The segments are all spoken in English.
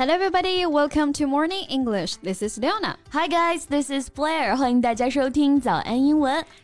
Hello, everybody. Welcome to Morning English. This is Leona. Hi, guys. This is Blair. 欢迎大家收听早安英文。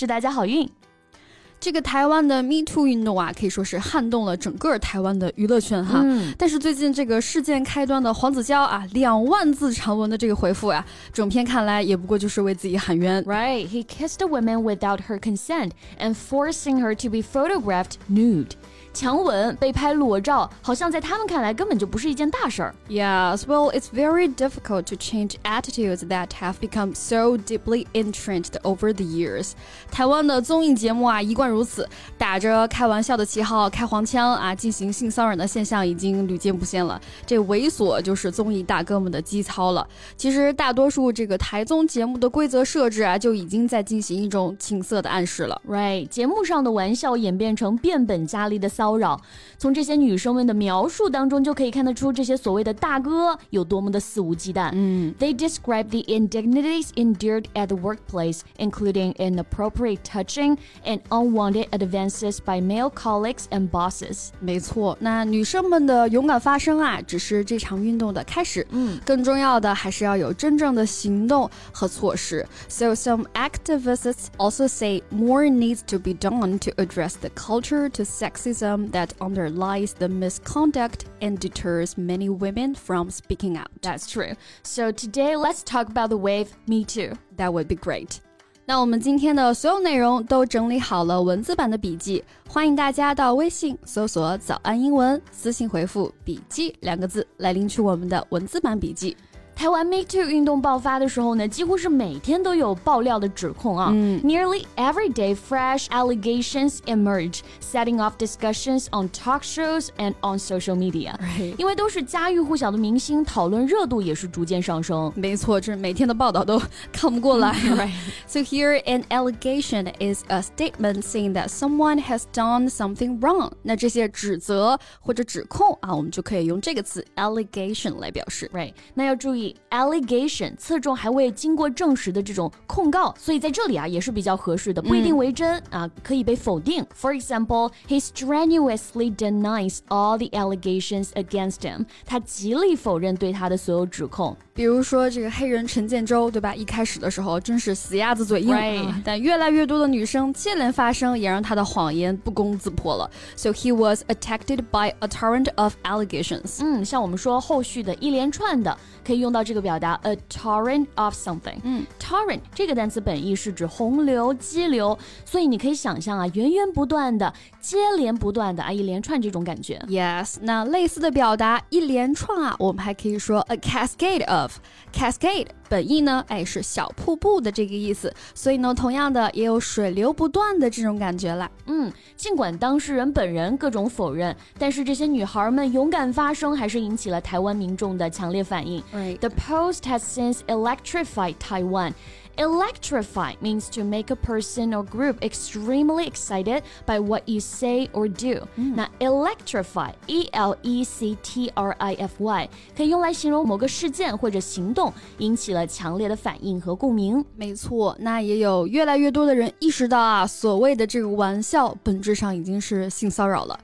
祝大家好运！这个台湾的 Me Too 运动啊，可以说是撼动了整个台湾的娱乐圈哈。嗯，但是最近这个事件开端的黄子佼啊，两万字长文的这个回复啊，整篇看来也不过就是为自己喊冤。Right, he kissed a woman without her consent and forcing her to be photographed nude. 强吻、被拍裸照，好像在他们看来根本就不是一件大事儿。Yes, well, it's very difficult to change attitudes that have become so deeply entrenched over the years. 台湾的综艺节目啊，一贯如此，打着开玩笑的旗号开黄腔啊，进行性骚扰的现象已经屡见不鲜了。这猥琐就是综艺大哥们的基操了。其实大多数这个台综节目的规则设置啊，就已经在进行一种情色的暗示了。Right，节目上的玩笑演变成变本加厉的骚扰，从这些女生们的描述当中就可以看得出这些所谓的大哥有多么的肆无忌惮。嗯 They describe the indignities endured at the workplace, including inappropriate touching and unwanted advances by male colleagues and bosses. 没错，那女生们的勇敢发声啊，只是这场运动的开始。嗯，更重要的还是要有真正的行动和措施。So some activists also say more needs to be done to address the culture to sexism that underlies the misconduct and deters many women from speaking out. That's true. So today, let's talk about the wave Me Too. That would be great. 那我们今天的所有内容都整理好了文字版的笔记，欢迎大家到微信搜索“早安英文”，私信回复“笔记”两个字来领取我们的文字版笔记。 台湾 Me Too 运动爆发的时候呢，几乎是每天都有爆料的指控啊。嗯 Nearly every day, fresh allegations emerge, setting off discussions on talk shows and on social media. Right. 因为都是家喻户晓的明星，讨论热度也是逐渐上升。没错，这每天的报道都看不过来。 Right. So here, an allegation is a statement saying that someone has done something wrong. 那这些指责或者指控啊，我们就可以用这个词 allegation 来表示。 Right，那要注意 Allegation 侧重还未经过证实的这种控告，所以在这里啊也是比较合适的，不一定为真、啊，可以被否定。For example, he strenuously denies all the allegations against him。他极力否认对他的所有指控。比如说这个黑人陈建州，对吧？一开始的时候真是死鸭子嘴硬但越来越多的女生接连发声，也让他的谎言不攻自破了。So he was attacked by a torrent of allegations. 嗯，像我们说后续的一连串的，可以用到这个表达 a torrent of something。嗯，torrent 这个单词本意是指洪流、激流，所以你可以想象啊，源源不断的、接连不断的啊，一连串这种感觉。Yes，那类似的表达一连串啊，我们还可以说 a cascade of。cascade 本意呢，哎是小瀑布的这个意思，所以呢，同样的也有水流不断的这种感觉啦。嗯，尽管当事人本人各种否认，但是这些女孩们勇敢发声，还是引起了台湾民众的强烈反应。Right. The post has since electrified Taiwan. Electrify means to make a person or group extremely excited by what you say or do. 那 electrify, e l e c t r i f y 可以用来形容某个事件或者行动引起了强烈的反应和共鸣。没错，那也有越来越多的人意识到啊，所谓的这个玩笑本质上已经是性骚扰了。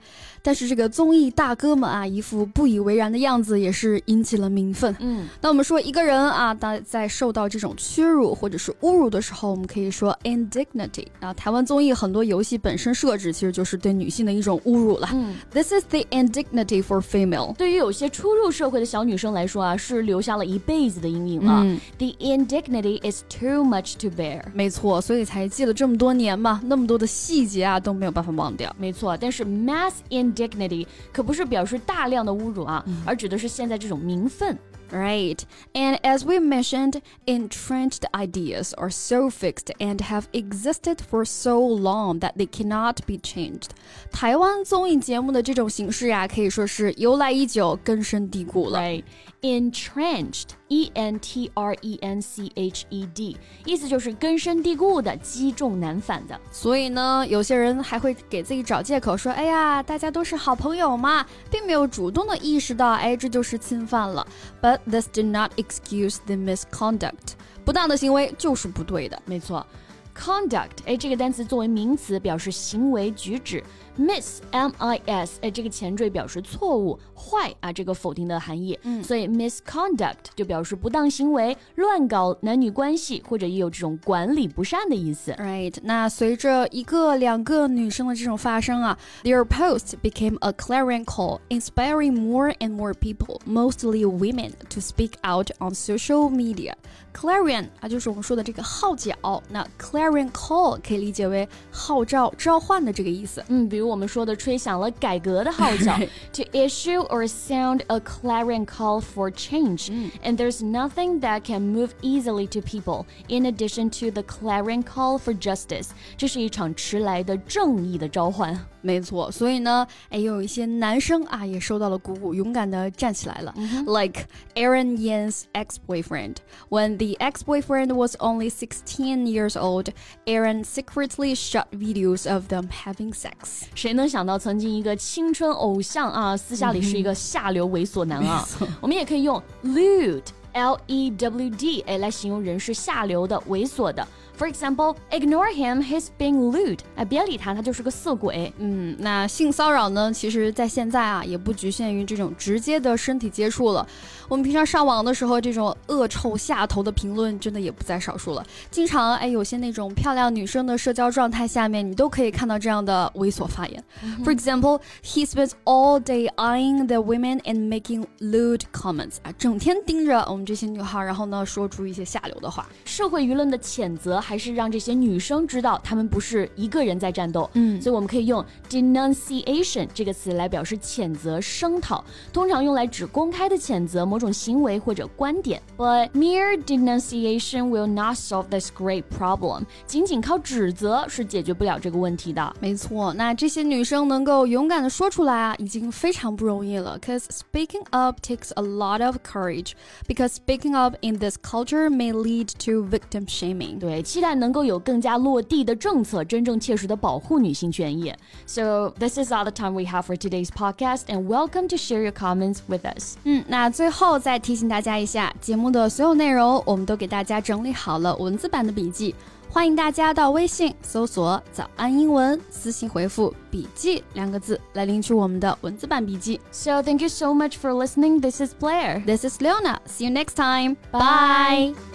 但是这个综艺大哥们啊，一副不以为然的样子，也是引起了民愤。嗯，那我们说一个人啊，当在受到这种屈辱或者是侮辱的时候，我们可以说 indignity。啊，台湾综艺很多游戏本身设置其实就是对女性的一种侮辱了。嗯 This is the indignity for female。对于有些初入社会的小女生来说啊，是留下了一辈子的阴影了。嗯 The indignity is too much to bear。没错，所以才记了这么多年嘛，那么多的细节啊都没有办法忘掉。没错，但是 mass indignity 可不是表示大量的侮辱啊，而指的是现在这种民愤。 Right. And as we mentioned, entrenched ideas are so fixed and have existed for so long that they cannot be changed. 台湾综艺节目的这种形式呀、啊，可以说是由来已久、根深蒂固了。Right. Entrenched, E N T R E N C H E D，意思就是根深蒂固的、积重难返的。所以呢，有些人还会给自己找借口说：“哎呀，大家都是好朋友嘛，并没有主动的意识到，哎，这就是侵犯了。” But this did not excuse the misconduct。不当的行为就是不对的，没错。Conduct，哎，这个单词作为名词表示行为举止。Miss M I S，哎，这个前缀表示错误、坏啊，这个否定的含义。嗯，所以 misconduct 就表示不当行为、乱搞男女关系，或者也有这种管理不善的意思。Right，那随着一个两个女生的这种发生啊，their post became a clarion call, inspiring more and more people, mostly women, to speak out on social media. Clarion 啊，就是我们说的这个号角。那 clarion call 可以理解为号召、召唤的这个意思。嗯，比如。我们说的吹响了改革的号角，to issue or sound a clarion call for change. And there's nothing that can move easily to people in addition to the clarion call for justice. 这是一场迟来的正义的召唤。没错，所以呢，哎，有一些男生啊也受到了鼓舞，勇敢的站起来了。Like Aaron Yan's ex-boyfriend. When the ex-boyfriend was only 16 years old, Aaron secretly shot videos of them having sex. 谁能想到，曾经一个青春偶像啊，私下里是一个下流猥琐男啊？我们也可以用 lewd，l e w d，哎，来形容人是下流的、猥琐的。 For example, ignore him, he's being lewd. 哎，别理他，他就是个色鬼。嗯，那性骚扰呢？其实，在现在啊，也不局限于这种直接的身体接触了。我们平常上网的时候，这种恶臭下头的评论，真的也不在少数了。经常，哎，有些那种漂亮女生的社交状态下面，你都可以看到这样的猥琐发言。For example, he spends all day eyeing the women and making lewd comments. 啊，整天盯着我们这些女孩，然后呢，说出一些下流的话。社会舆论的谴责。还是让这些女生知道，她们不是一个人在战斗。嗯，所以我们可以用 denunciation 这个词来表示谴责、声讨，通常用来指公开的谴责某种行为或者观点。But mere denunciation will not solve this great problem。仅仅靠指责是解决不了这个问题的。没错，那这些女生能够勇敢的说出来啊，已经非常不容易了。Cause speaking up takes a lot of courage. Because speaking up in this culture may lead to victim shaming. 对。 期待能够有更加落地的政策，真正切实的保护女性权益。So this is all the time we have for today's podcast, and welcome to share your comments with us. 嗯，那最后再提醒大家一下，节目的所有内容我们都给大家整理好了文字版的笔记，欢迎大家到微信搜索“早安英文”，私信回复“笔记”两个字来领取我们的文字版笔记。So thank you so much for listening. This is Blair. This is Leona. See you next time. Bye.